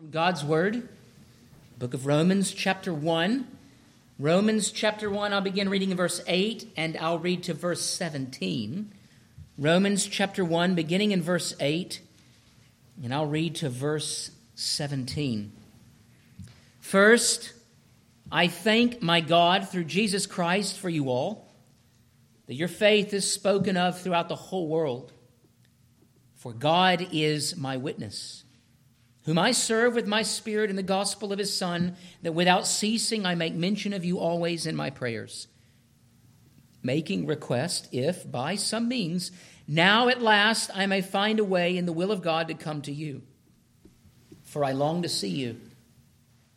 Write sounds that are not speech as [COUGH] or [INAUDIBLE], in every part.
from God's Word, book of Romans, chapter 1. Romans, chapter 1, I'll begin reading in verse 8 and I'll read to verse 17. Romans, chapter 1, beginning in verse 8, and I'll read to verse 17. First, I thank my God through Jesus Christ for you all, that your faith is spoken of throughout the whole world. For God is my witness whom I serve with my spirit in the gospel of his Son, that without ceasing I make mention of you always in my prayers, making request if, by some means, now at last I may find a way in the will of God to come to you. For I long to see you,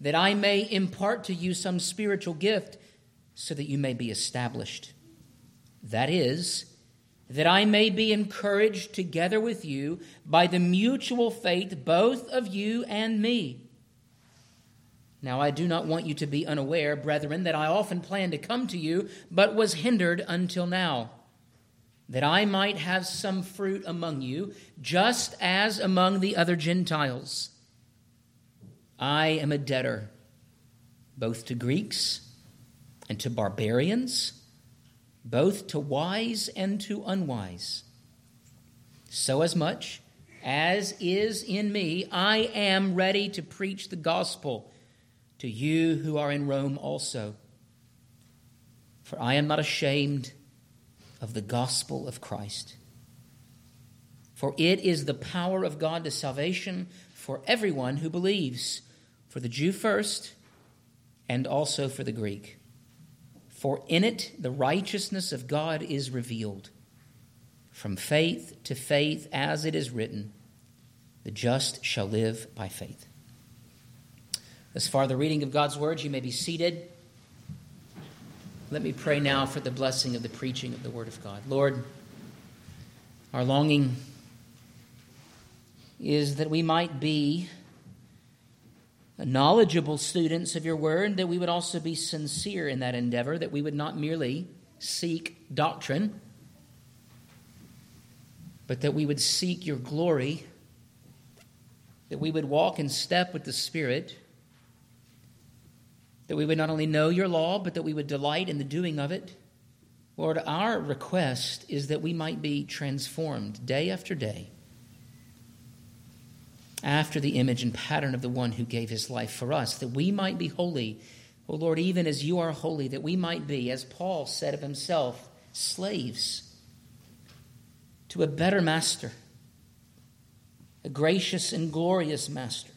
that I may impart to you some spiritual gift, so that you may be established. That is, that I may be encouraged together with you by the mutual faith both of you and me. Now, I do not want you to be unaware, brethren, that I often planned to come to you, but was hindered until now, that I might have some fruit among you, just as among the other Gentiles. I am a debtor, both to Greeks and to barbarians both to wise and to unwise. So, as much as is in me, I am ready to preach the gospel to you who are in Rome also. For I am not ashamed of the gospel of Christ. For it is the power of God to salvation for everyone who believes, for the Jew first, and also for the Greek. For in it the righteousness of God is revealed. From faith to faith, as it is written, the just shall live by faith. As far the reading of God's words, you may be seated. Let me pray now for the blessing of the preaching of the Word of God. Lord, our longing is that we might be knowledgeable students of your word, that we would also be sincere in that endeavor, that we would not merely seek doctrine, but that we would seek your glory, that we would walk in step with the Spirit, that we would not only know your law, but that we would delight in the doing of it. Lord, our request is that we might be transformed day after day after the image and pattern of the one who gave his life for us, that we might be holy, O Lord, even as you are holy, that we might be, as Paul said of himself, slaves to a better master, a gracious and glorious master,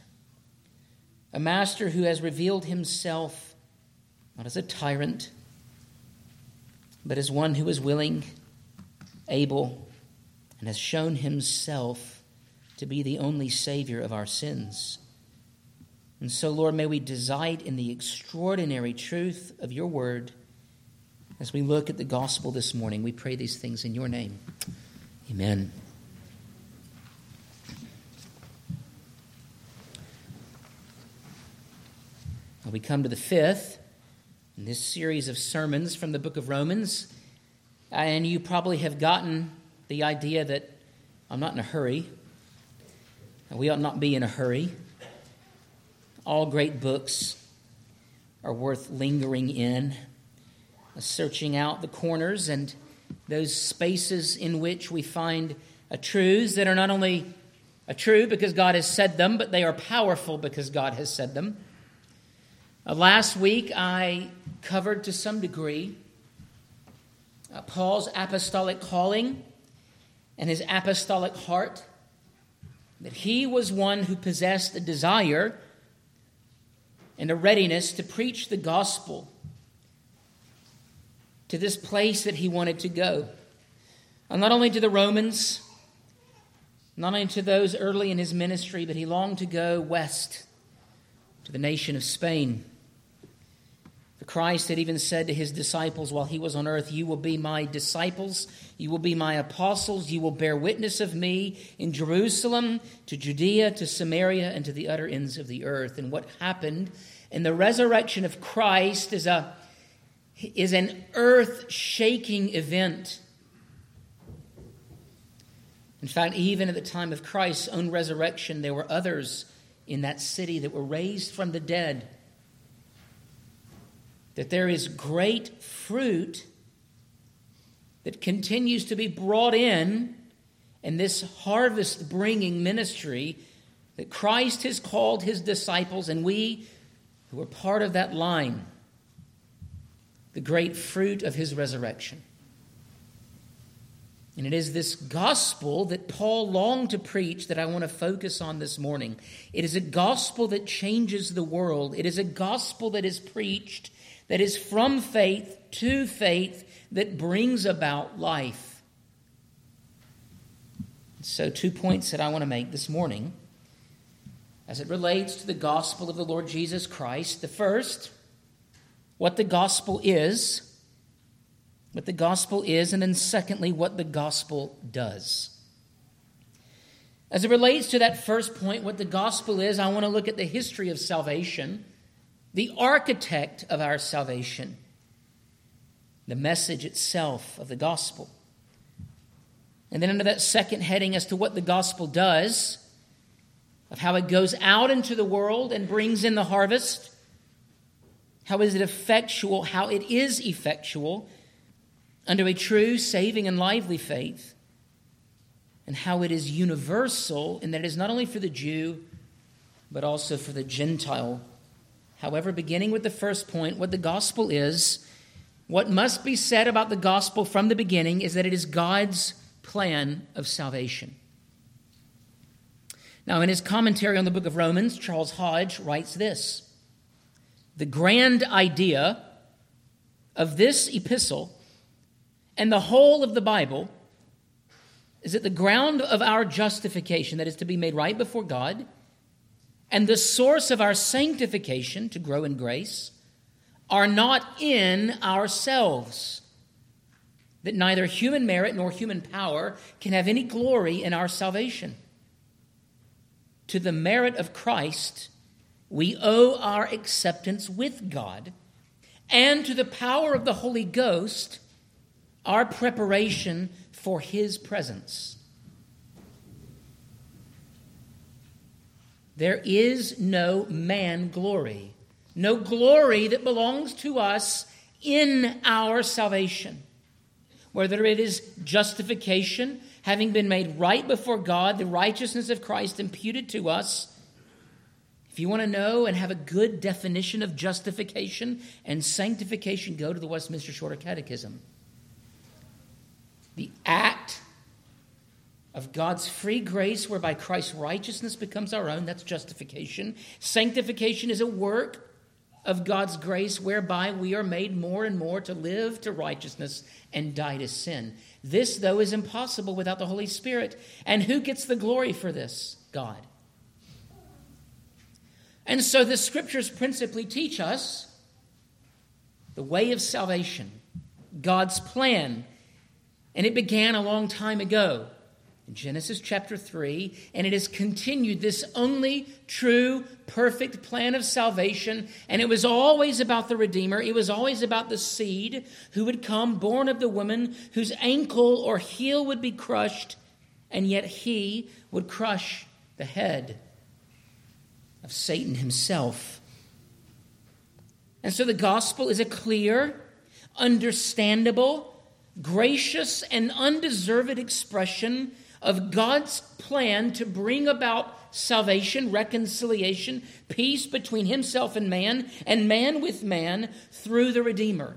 a master who has revealed himself not as a tyrant, but as one who is willing, able, and has shown himself to be the only Savior of our sins. And so, Lord, may we delight in the extraordinary truth of your word as we look at the gospel this morning. We pray these things in your name. Amen. We come to the fifth in this series of sermons from the book of Romans. And you probably have gotten the idea that I'm not in a hurry. We ought not be in a hurry. All great books are worth lingering in, searching out the corners and those spaces in which we find truths that are not only true because God has said them, but they are powerful because God has said them. Uh, last week, I covered to some degree uh, Paul's apostolic calling and his apostolic heart that he was one who possessed a desire and a readiness to preach the gospel to this place that he wanted to go. And not only to the Romans, not only to those early in his ministry, but he longed to go west to the nation of Spain. Christ had even said to his disciples while he was on earth, You will be my disciples, you will be my apostles, you will bear witness of me in Jerusalem, to Judea, to Samaria, and to the utter ends of the earth. And what happened in the resurrection of Christ is, a, is an earth shaking event. In fact, even at the time of Christ's own resurrection, there were others in that city that were raised from the dead. That there is great fruit that continues to be brought in in this harvest bringing ministry that Christ has called his disciples, and we who are part of that line, the great fruit of his resurrection. And it is this gospel that Paul longed to preach that I want to focus on this morning. It is a gospel that changes the world. It is a gospel that is preached that is from faith to faith that brings about life. So, two points that I want to make this morning as it relates to the gospel of the Lord Jesus Christ. The first, what the gospel is what the gospel is, and then secondly, what the gospel does. As it relates to that first point, what the gospel is, I want to look at the history of salvation, the architect of our salvation, the message itself of the gospel. And then, under that second heading, as to what the gospel does, of how it goes out into the world and brings in the harvest, how is it effectual, how it is effectual under a true, saving, and lively faith, and how it is universal in that it is not only for the Jew, but also for the Gentile. However, beginning with the first point, what the gospel is, what must be said about the gospel from the beginning is that it is God's plan of salvation. Now, in his commentary on the book of Romans, Charles Hodge writes this The grand idea of this epistle and the whole of the Bible is that the ground of our justification, that is to be made right before God, and the source of our sanctification, to grow in grace, are not in ourselves. That neither human merit nor human power can have any glory in our salvation. To the merit of Christ, we owe our acceptance with God, and to the power of the Holy Ghost, our preparation for His presence. There is no man glory, no glory that belongs to us in our salvation. Whether it is justification, having been made right before God, the righteousness of Christ imputed to us. If you want to know and have a good definition of justification and sanctification, go to the Westminster Shorter Catechism the act of God's free grace whereby Christ's righteousness becomes our own. That's justification. Sanctification is a work of God's grace whereby we are made more and more to live to righteousness and die to sin. This, though, is impossible without the Holy Spirit. And who gets the glory for this? God. And so the scriptures principally teach us the way of salvation, God's plan and it began a long time ago in Genesis chapter 3, and it has continued this only true, perfect plan of salvation. And it was always about the Redeemer. It was always about the seed who would come, born of the woman, whose ankle or heel would be crushed, and yet he would crush the head of Satan himself. And so the gospel is a clear, understandable, gracious and undeserved expression of God's plan to bring about salvation, reconciliation, peace between himself and man, and man with man through the Redeemer.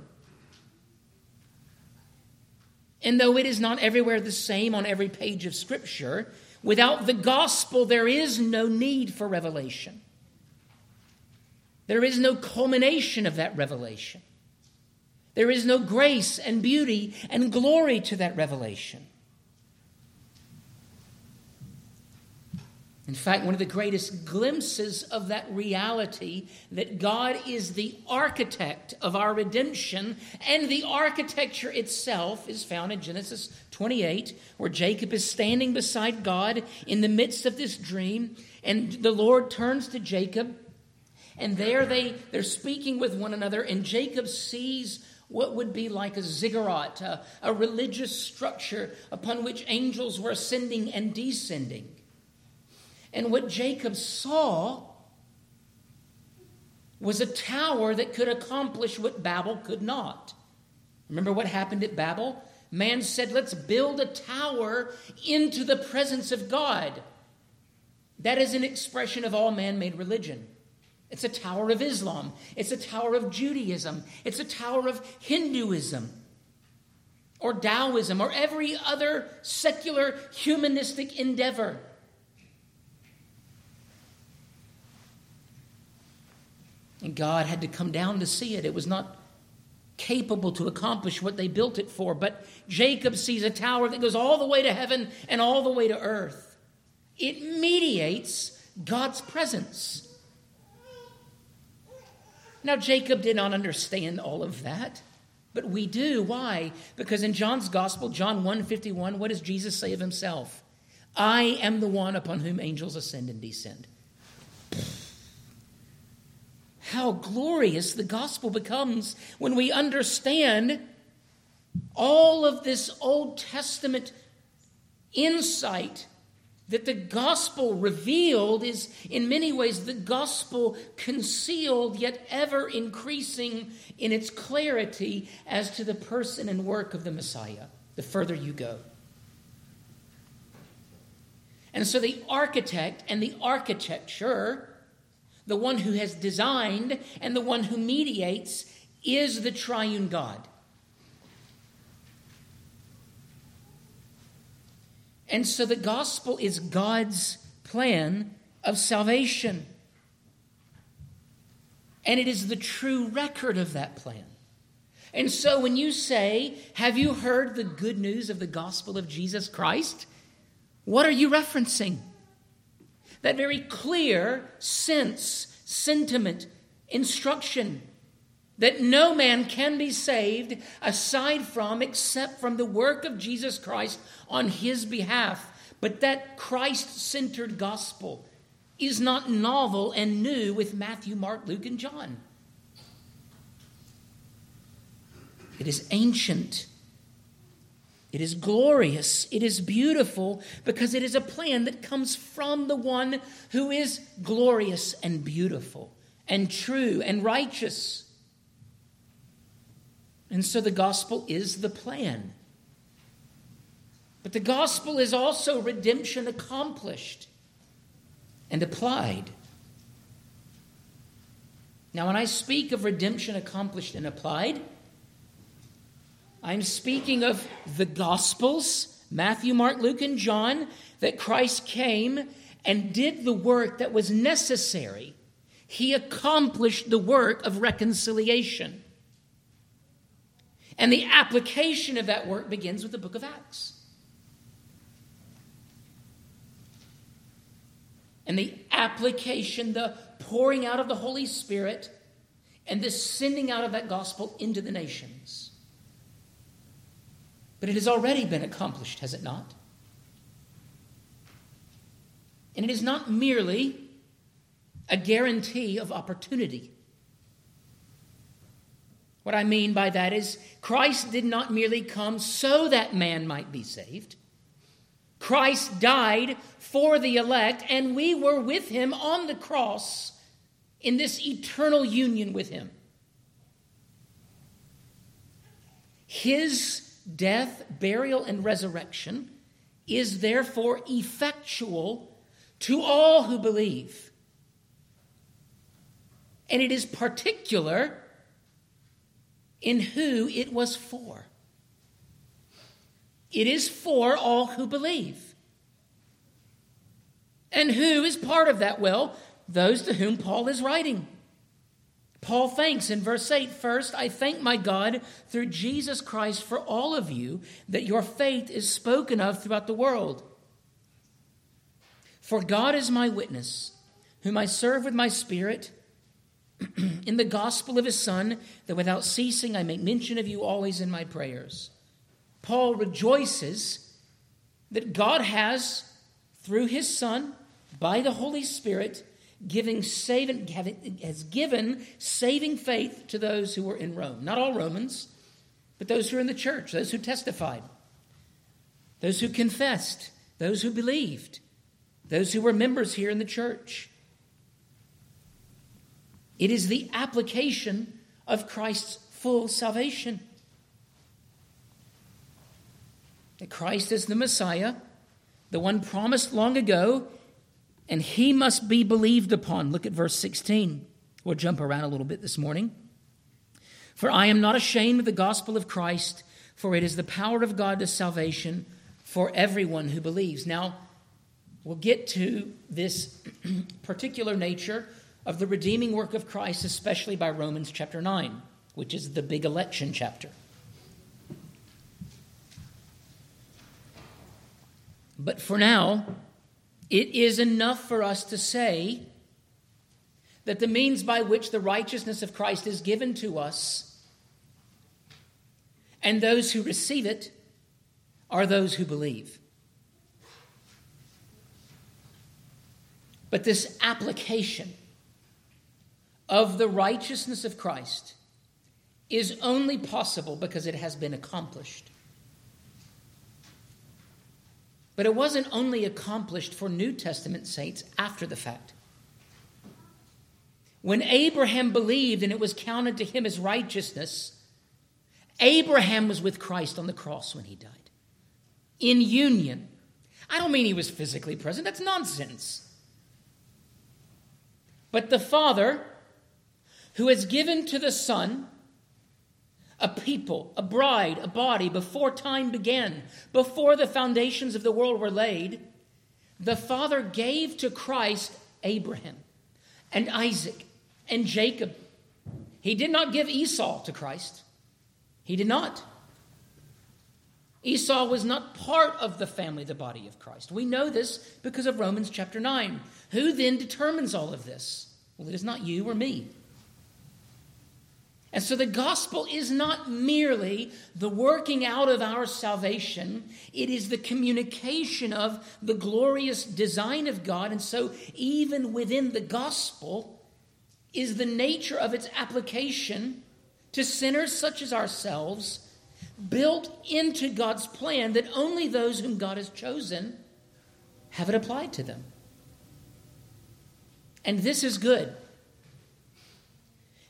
And though it is not everywhere the same on every page of Scripture, without the gospel there is no need for revelation. There is no culmination of that revelation. There is no grace and beauty and glory to that revelation. In fact, one of the greatest glimpses of that reality that God is the architect of our redemption and the architecture itself is found in Genesis 28, where Jacob is standing beside God in the midst of this dream, and the Lord turns to Jacob, and there they, they're speaking with one another, and Jacob sees what would be like a ziggurat, a, a religious structure upon which angels were ascending and descending. And what Jacob saw was a tower that could accomplish what Babel could not. Remember what happened at Babel? Man said, Let's build a tower into the presence of God. That is an expression of all man made religion. It's a tower of Islam. It's a tower of Judaism. It's a tower of Hinduism or Taoism or every other secular humanistic endeavor. And God had to come down to see it. It was not capable to accomplish what they built it for. But Jacob sees a tower that goes all the way to heaven and all the way to earth. It mediates God's presence. Now, Jacob did not understand all of that, but we do. Why? Because in John's Gospel, John 151, what does Jesus say of himself? I am the one upon whom angels ascend and descend. How glorious the gospel becomes when we understand all of this Old Testament insight that the gospel revealed is in many ways the gospel concealed yet ever increasing in its clarity as to the person and work of the Messiah the further you go. And so the architect and the architecture, the one who has designed and the one who mediates, is the triune God. And so the gospel is God's plan of salvation. And it is the true record of that plan. And so when you say, Have you heard the good news of the gospel of Jesus Christ? What are you referencing? That very clear sense, sentiment, instruction that no man can be saved aside from, except from the work of Jesus Christ on his behalf. But that Christ centered gospel is not novel and new with Matthew, Mark, Luke, and John. It is ancient. It is glorious. It is beautiful because it is a plan that comes from the one who is glorious and beautiful and true and righteous. And so the gospel is the plan. But the gospel is also redemption accomplished and applied. Now, when I speak of redemption accomplished and applied, I'm speaking of the Gospels Matthew, Mark, Luke, and John that Christ came and did the work that was necessary. He accomplished the work of reconciliation. And the application of that work begins with the book of Acts. And the application, the pouring out of the Holy Spirit, and the sending out of that gospel into the nations. But it has already been accomplished, has it not? And it is not merely a guarantee of opportunity. What I mean by that is, Christ did not merely come so that man might be saved. Christ died for the elect, and we were with him on the cross in this eternal union with him. His death, burial, and resurrection is therefore effectual to all who believe. And it is particular in who it was for. It is for all who believe. And who is part of that? Well, those to whom Paul is writing. Paul thanks in verse 8 First, I thank my God through Jesus Christ for all of you that your faith is spoken of throughout the world. For God is my witness, whom I serve with my spirit [CLEARS THROAT] in the gospel of his Son, that without ceasing I make mention of you always in my prayers. Paul rejoices that God has, through his Son, by the Holy Spirit, giving saving, has given saving faith to those who were in Rome. Not all Romans, but those who are in the church, those who testified, those who confessed, those who believed. those who were members here in the church. It is the application of Christ's full salvation. That Christ is the Messiah, the one promised long ago, and he must be believed upon. Look at verse 16. We'll jump around a little bit this morning. For I am not ashamed of the gospel of Christ, for it is the power of God to salvation for everyone who believes. Now, we'll get to this [CLEARS THROAT] particular nature of the redeeming work of Christ, especially by Romans chapter 9, which is the big election chapter. But for now, it is enough for us to say that the means by which the righteousness of Christ is given to us and those who receive it are those who believe. But this application of the righteousness of Christ is only possible because it has been accomplished. But it wasn't only accomplished for New Testament saints after the fact. When Abraham believed and it was counted to him as righteousness, Abraham was with Christ on the cross when he died. In union. I don't mean he was physically present, that's nonsense. But the Father, who has given to the Son a people, a bride, a body before time began, before the foundations of the world were laid, the Father gave to Christ Abraham and Isaac and Jacob. He did not give Esau to Christ. He did not. Esau was not part of the family, the body of Christ. We know this because of Romans chapter 9. Who then determines all of this? Well, it is not you or me. And so the gospel is not merely the working out of our salvation, it is the communication of the glorious design of God. And so, even within the gospel, is the nature of its application to sinners such as ourselves, built into God's plan that only those whom God has chosen have it applied to them. And this is good.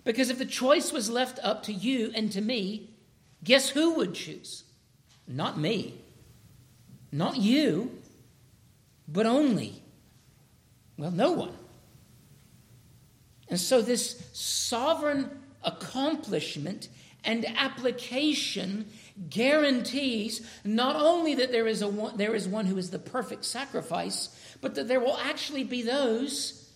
Because if the choice was left up to you and to me, guess who would choose? Not me, not you, but only, well, no one. And so, this sovereign accomplishment and application guarantees not only that there is, a one, there is one who is the perfect sacrifice, but that there will actually be those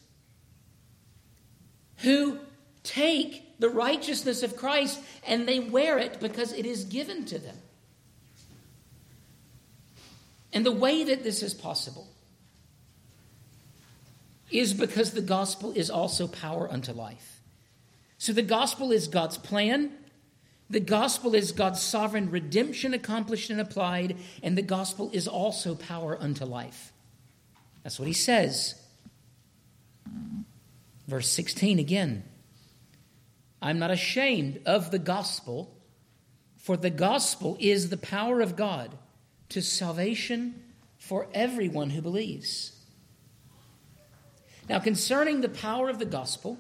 who take the righteousness of Christ and they wear it because it is given to them. And the way that this is possible is because the gospel is also power unto life. So the gospel is God's plan. The gospel is God's sovereign redemption accomplished and applied, and the gospel is also power unto life. That's what he says. Verse 16 again. I'm not ashamed of the gospel, for the gospel is the power of God to salvation for everyone who believes. Now, concerning the power of the gospel,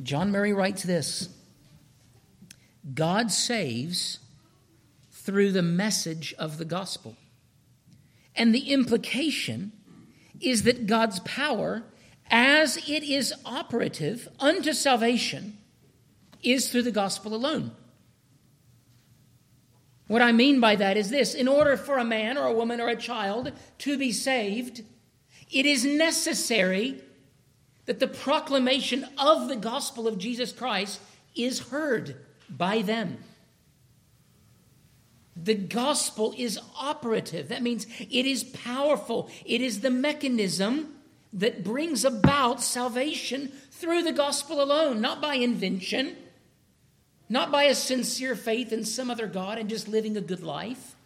John Murray writes this God saves through the message of the gospel. And the implication is that God's power as it is operative unto salvation is through the gospel alone. What I mean by that is this in order for a man or a woman or a child to be saved, it is necessary that the proclamation of the gospel of Jesus Christ is heard by them. The gospel is operative. That means it is powerful. It is the mechanism that brings about salvation through the gospel alone, not by invention, not by a sincere faith in some other God and just living a good life.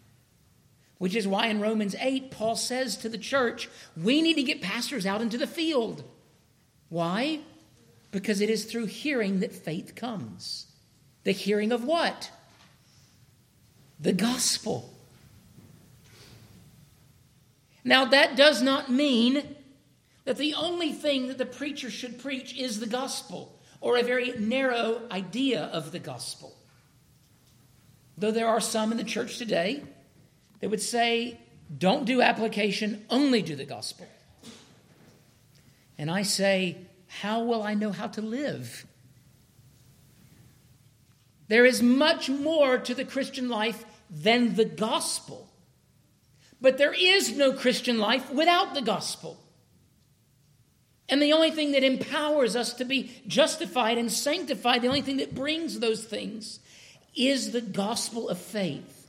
Which is why in Romans 8, Paul says to the church, we need to get pastors out into the field. Why? Because it is through hearing that faith comes. The hearing of what? The gospel. Now, that does not mean that the only thing that the preacher should preach is the gospel or a very narrow idea of the gospel. Though there are some in the church today that would say, don't do application, only do the gospel. And I say, how will I know how to live? There is much more to the Christian life than the gospel. But there is no Christian life without the gospel. And the only thing that empowers us to be justified and sanctified, the only thing that brings those things, is the gospel of faith.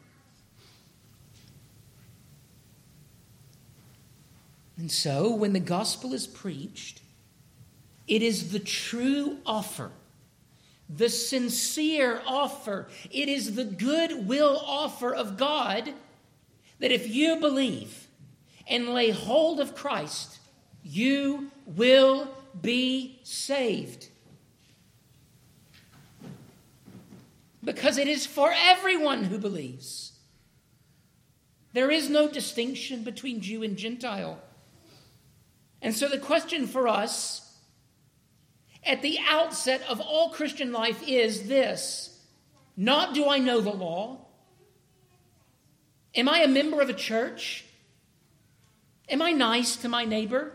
And so, when the gospel is preached, it is the true offer, the sincere offer. It is the goodwill offer of God that if you believe and lay hold of Christ, you will be saved. Because it is for everyone who believes. There is no distinction between Jew and Gentile. And so the question for us at the outset of all Christian life is this not do I know the law? Am I a member of a church? Am I nice to my neighbor?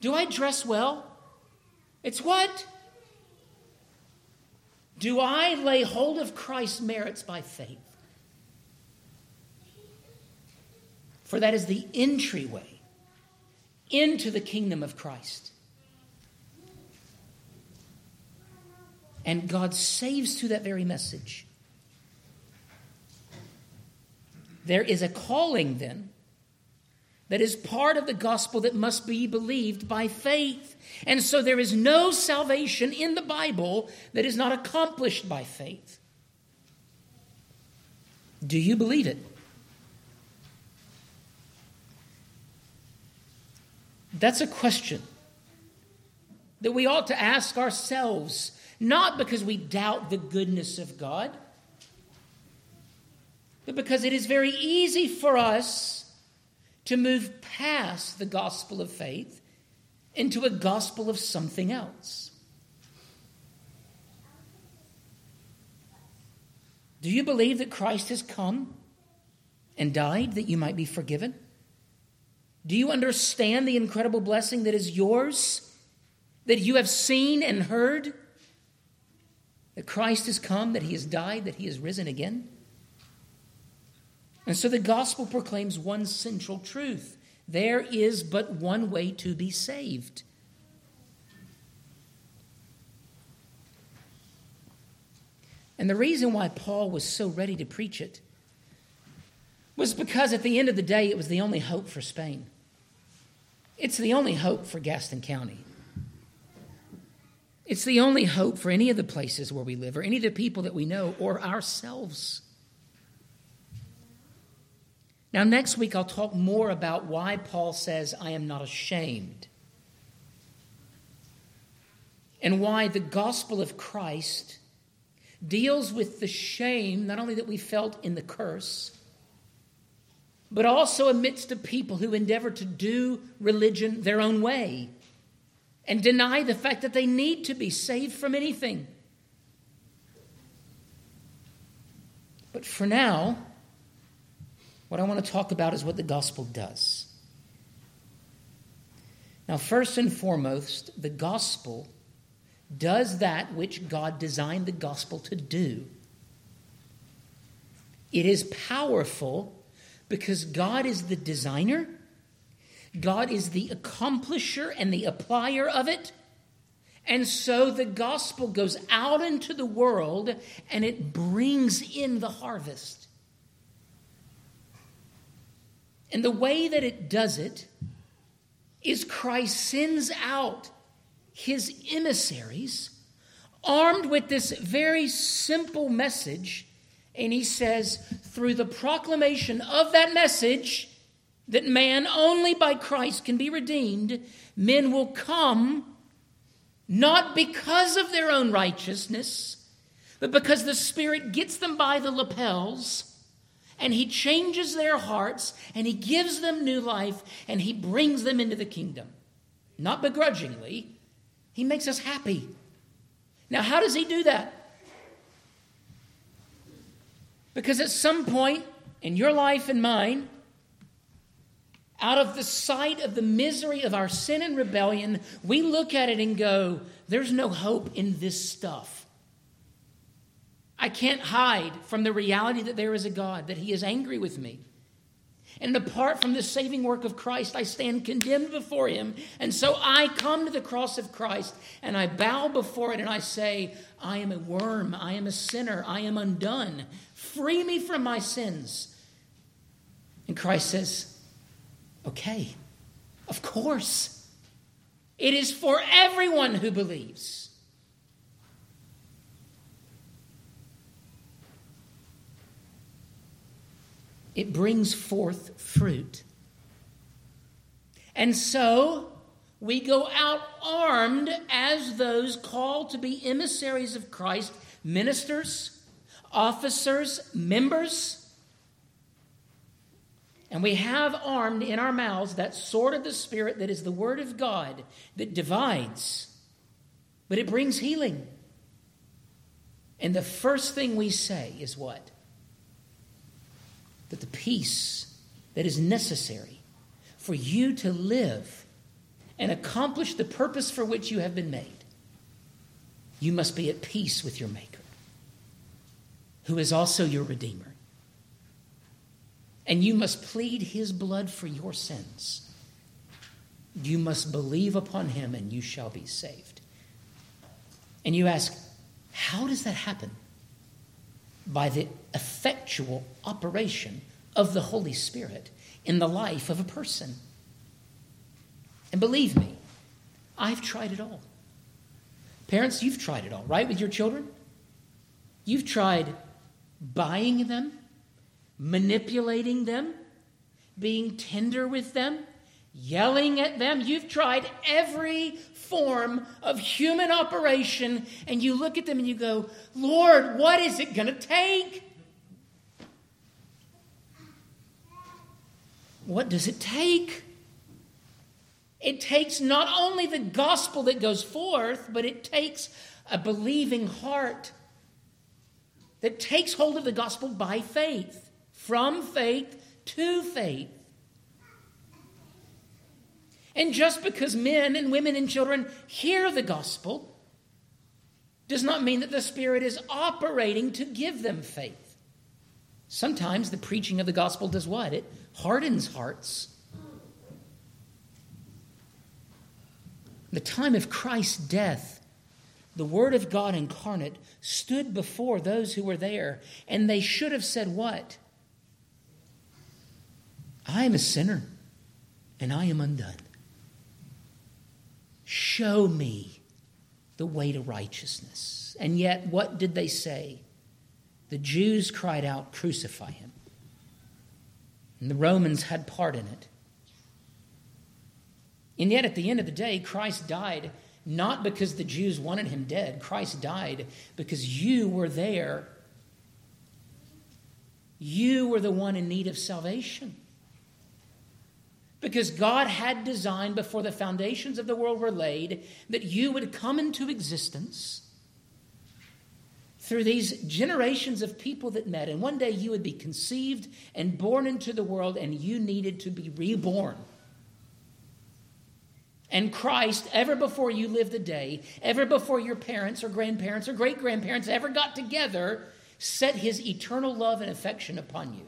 Do I dress well? It's what? Do I lay hold of Christ's merits by faith? For that is the entryway into the kingdom of Christ. And God saves through that very message. There is a calling then that is part of the gospel that must be believed by faith. And so there is no salvation in the Bible that is not accomplished by faith. Do you believe it? That's a question that we ought to ask ourselves, not because we doubt the goodness of God, but because it is very easy for us to move past the gospel of faith into a gospel of something else. Do you believe that Christ has come and died that you might be forgiven? Do you understand the incredible blessing that is yours, that you have seen and heard? That Christ has come, that he has died, that he has risen again? And so the gospel proclaims one central truth there is but one way to be saved. And the reason why Paul was so ready to preach it was because at the end of the day, it was the only hope for Spain. It's the only hope for Gaston County. It's the only hope for any of the places where we live, or any of the people that we know, or ourselves. Now, next week, I'll talk more about why Paul says, I am not ashamed, and why the gospel of Christ deals with the shame, not only that we felt in the curse, but also amidst a people who endeavor to do religion their own way and deny the fact that they need to be saved from anything. But for now, what I want to talk about is what the gospel does. Now, first and foremost, the gospel does that which God designed the gospel to do. It is powerful because God is the designer, God is the accomplisher and the applier of it. And so the gospel goes out into the world and it brings in the harvest. And the way that it does it is Christ sends out his emissaries armed with this very simple message. And he says, through the proclamation of that message, that man only by Christ can be redeemed, men will come not because of their own righteousness, but because the Spirit gets them by the lapels and he changes their hearts and he gives them new life and he brings them into the kingdom. Not begrudgingly, he makes us happy. Now, how does he do that? Because at some point in your life and mine, out of the sight of the misery of our sin and rebellion, we look at it and go, There's no hope in this stuff. I can't hide from the reality that there is a God, that He is angry with me. And apart from the saving work of Christ, I stand condemned before Him. And so I come to the cross of Christ and I bow before it and I say, I am a worm, I am a sinner, I am undone. Free me from my sins. And Christ says, Okay, of course. It is for everyone who believes. It brings forth fruit. And so we go out armed as those called to be emissaries of Christ, ministers, officers, members and we have armed in our mouths that sword of the Spirit that is the Word of God that divides, but it brings healing. And the first thing we say is what? That the peace that is necessary for you to live and accomplish the purpose for which you have been made, you must be at peace with your Maker, who is also your Redeemer and you must plead his blood for your sins. You must believe upon him, and you shall be saved. And you ask, how does that happen? By the effectual operation of the Holy Spirit in the life of a person. And believe me, I've tried it all. Parents, you've tried it all, right, with your children? You've tried buying them manipulating them, being tender with them, yelling at them. You've tried every form of human operation, and you look at them and you go, Lord, what is it going to take? What does it take? It takes not only the gospel that goes forth, but it takes a believing heart that takes hold of the gospel by faith from faith to faith. And just because men and women and children hear the gospel does not mean that the Spirit is operating to give them faith. Sometimes the preaching of the gospel does what? It hardens hearts. The time of Christ's death, the Word of God incarnate stood before those who were there, and they should have said, What? I am a sinner and I am undone. Show me the way to righteousness. And yet, what did they say? The Jews cried out, Crucify him. And the Romans had part in it. And yet, at the end of the day, Christ died not because the Jews wanted him dead. Christ died because you were there. You were the one in need of salvation. Because God had designed before the foundations of the world were laid that you would come into existence through these generations of people that met. And one day you would be conceived and born into the world, and you needed to be reborn. And Christ, ever before you lived the day, ever before your parents or grandparents or great grandparents ever got together, set his eternal love and affection upon you.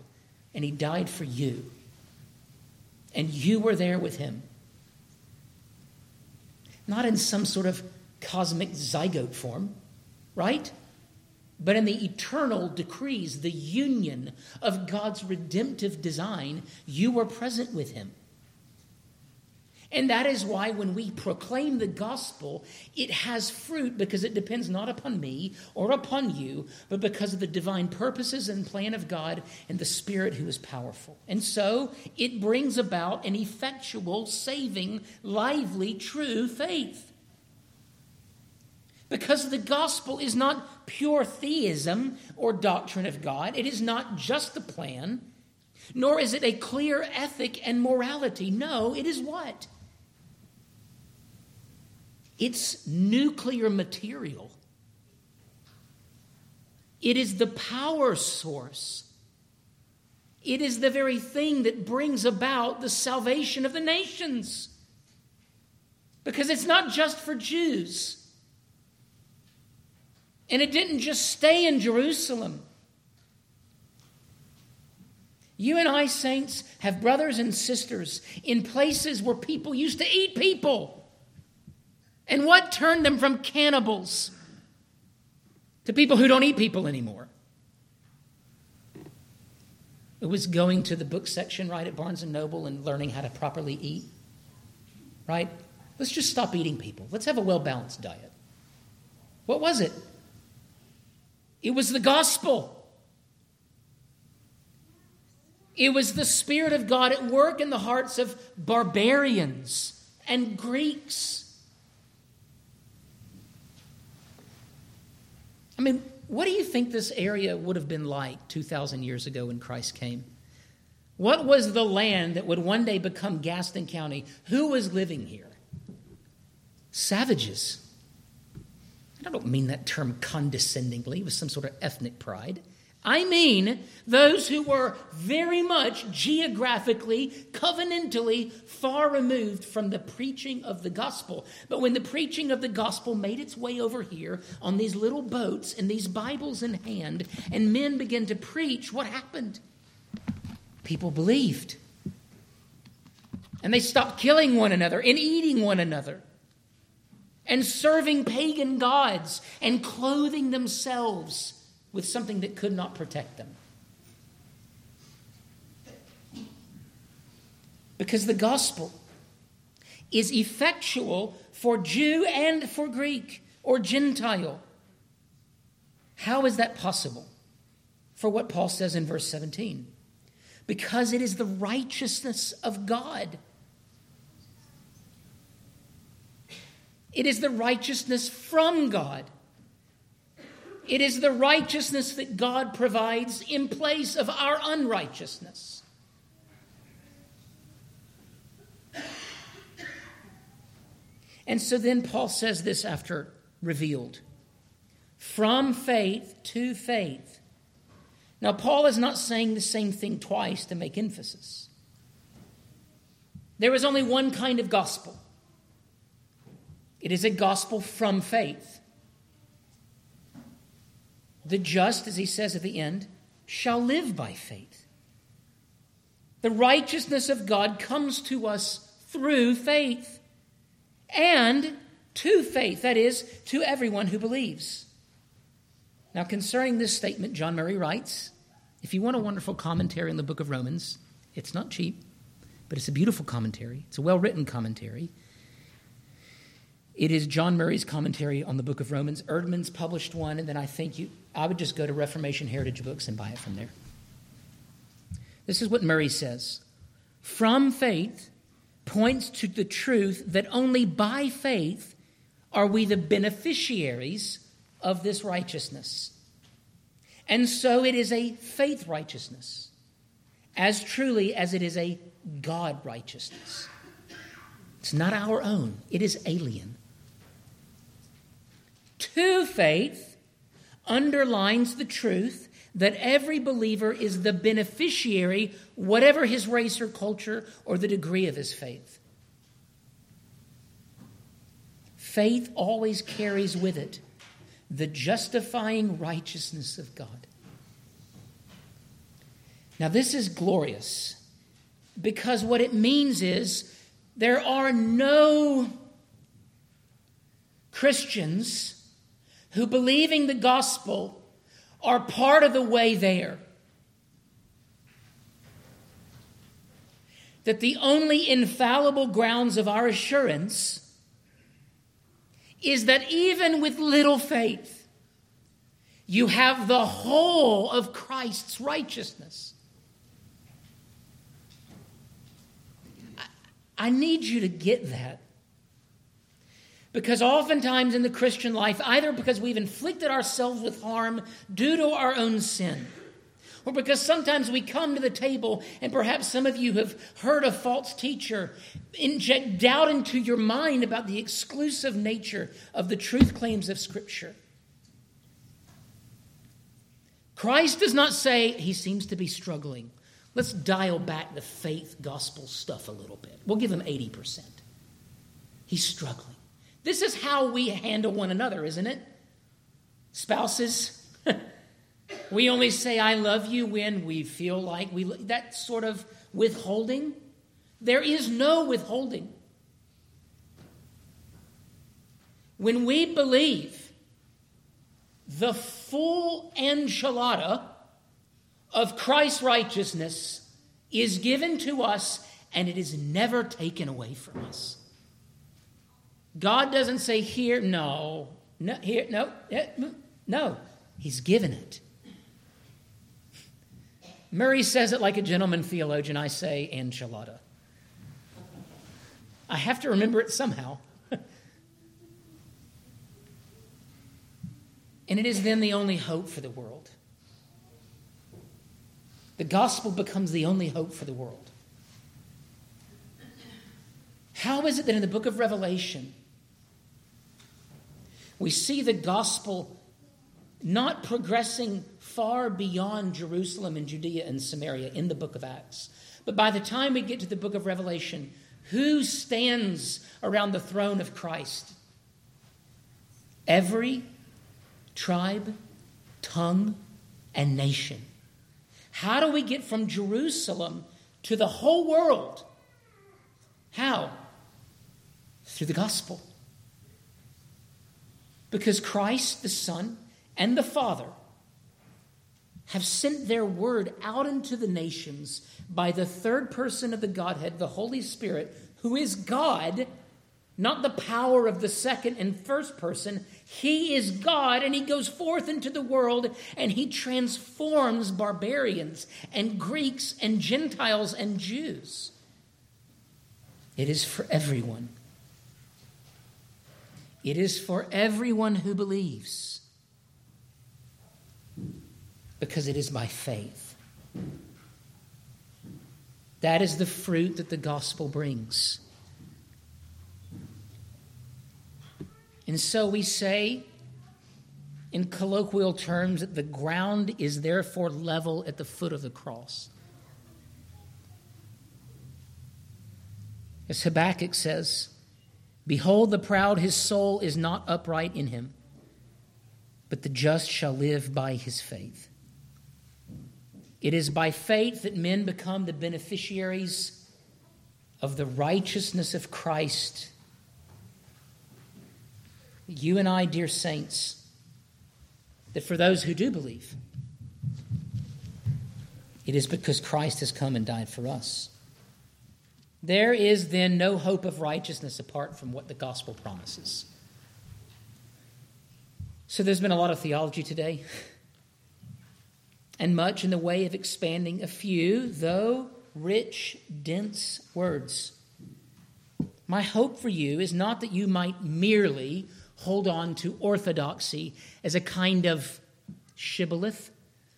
And he died for you and you were there with him. Not in some sort of cosmic zygote form, right? But in the eternal decrees, the union of God's redemptive design, you were present with him. And that is why when we proclaim the gospel, it has fruit because it depends not upon me or upon you, but because of the divine purposes and plan of God and the Spirit who is powerful. And so it brings about an effectual, saving, lively, true faith. Because the gospel is not pure theism or doctrine of God. It is not just the plan, nor is it a clear ethic and morality. No, it is what? It's nuclear material. It is the power source. It is the very thing that brings about the salvation of the nations. Because it's not just for Jews. And it didn't just stay in Jerusalem. You and I, saints, have brothers and sisters in places where people used to eat people. And what turned them from cannibals to people who don't eat people anymore? It was going to the book section right at Barnes and Noble and learning how to properly eat. Right? Let's just stop eating people. Let's have a well balanced diet. What was it? It was the gospel. It was the Spirit of God at work in the hearts of barbarians and Greeks. I mean, what do you think this area would have been like 2,000 years ago when Christ came? What was the land that would one day become Gaston County? Who was living here? Savages. I don't mean that term condescendingly with some sort of ethnic pride. I mean those who were very much geographically, covenantally far removed from the preaching of the gospel. But when the preaching of the gospel made its way over here on these little boats and these Bibles in hand, and men began to preach, what happened? People believed. And they stopped killing one another and eating one another and serving pagan gods and clothing themselves with something that could not protect them. Because the gospel is effectual for Jew and for Greek or Gentile. How is that possible? For what Paul says in verse 17 because it is the righteousness of God It is the righteousness from God. It is the righteousness that God provides in place of our unrighteousness. And so then Paul says this after revealed from faith to faith. Now, Paul is not saying the same thing twice to make emphasis. There is only one kind of gospel. It is a gospel from faith. The just, as he says at the end, shall live by faith. The righteousness of God comes to us through faith and to faith, that is, to everyone who believes. Now, concerning this statement, John Murray writes if you want a wonderful commentary in the book of Romans, it's not cheap, but it's a beautiful commentary. It's a well written commentary. It is John Murray's commentary on the book of Romans. Eerdmans published one, and then I think you, I would just go to Reformation Heritage Books and buy it from there. This is what Murray says From faith points to the truth that only by faith are we the beneficiaries of this righteousness. And so it is a faith righteousness, as truly as it is a God righteousness. It's not our own, it is alien to faith underlines the truth that every believer is the beneficiary, whatever his race or culture or the degree of his faith. Faith always carries with it the justifying righteousness of God. Now, this is glorious because what it means is there are no Christians who, believing the gospel, are part of the way there. That the only infallible grounds of our assurance is that even with little faith, you have the whole of Christ's righteousness. I need you to get that. Because oftentimes in the Christian life, either because we've inflicted ourselves with harm due to our own sin, or because sometimes we come to the table and perhaps some of you have heard a false teacher inject doubt into your mind about the exclusive nature of the truth claims of Scripture. Christ does not say he seems to be struggling. Let's dial back the faith gospel stuff a little bit. We'll give him 80%. He's struggling. This is how we handle one another, isn't it? Spouses, [LAUGHS] we only say I love you when we feel like we that sort of withholding. There is no withholding. When we believe the full enchilada of Christ's righteousness is given to us and it is never taken away from us. God doesn't say here, no, no, here, no, no. He's given it. Murray says it like a gentleman theologian. I say enchilada. I have to remember it somehow. [LAUGHS] and it is then the only hope for the world. The gospel becomes the only hope for the world. How is it that in the book of Revelation, we see the gospel not progressing far beyond Jerusalem and Judea and Samaria in the book of Acts. But by the time we get to the book of Revelation, who stands around the throne of Christ? Every tribe, tongue, and nation. How do we get from Jerusalem to the whole world? How? Through the gospel. Because Christ, the Son, and the Father have sent their word out into the nations by the third person of the Godhead, the Holy Spirit, who is God, not the power of the second and first person. He is God, and He goes forth into the world and He transforms barbarians and Greeks and Gentiles and Jews. It is for everyone. It is for everyone who believes because it is by faith. That is the fruit that the gospel brings. And so we say, in colloquial terms, that the ground is therefore level at the foot of the cross. As Habakkuk says, Behold, the proud, his soul is not upright in him, but the just shall live by his faith. It is by faith that men become the beneficiaries of the righteousness of Christ. You and I, dear saints, that for those who do believe, it is because Christ has come and died for us. There is then no hope of righteousness apart from what the gospel promises. So there's been a lot of theology today, and much in the way of expanding a few, though rich, dense words. My hope for you is not that you might merely hold on to orthodoxy as a kind of shibboleth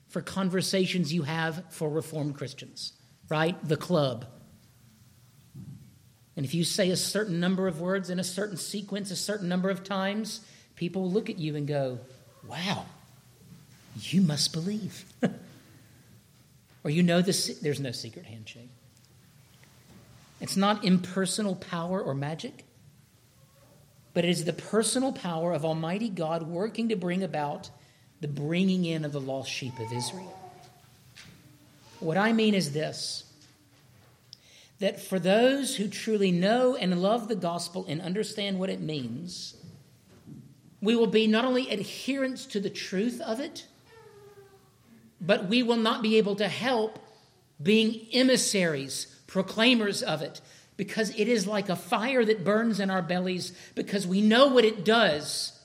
for conversations you have for Reformed Christians, right? The club and if you say a certain number of words in a certain sequence a certain number of times, people will look at you and go, wow, you must believe. [LAUGHS] or you know this, there's no secret handshake. It's not impersonal power or magic, but it is the personal power of Almighty God working to bring about the bringing in of the lost sheep of Israel. What I mean is this that for those who truly know and love the gospel and understand what it means, we will be not only adherents to the truth of it, but we will not be able to help being emissaries, proclaimers of it, because it is like a fire that burns in our bellies because we know what it does.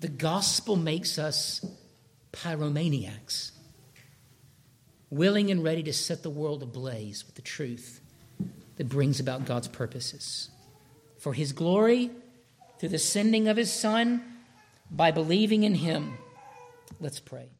The gospel makes us pyromaniacs willing and ready to set the world ablaze with the truth that brings about God's purposes. For his glory, through the sending of his Son, by believing in him. Let's pray.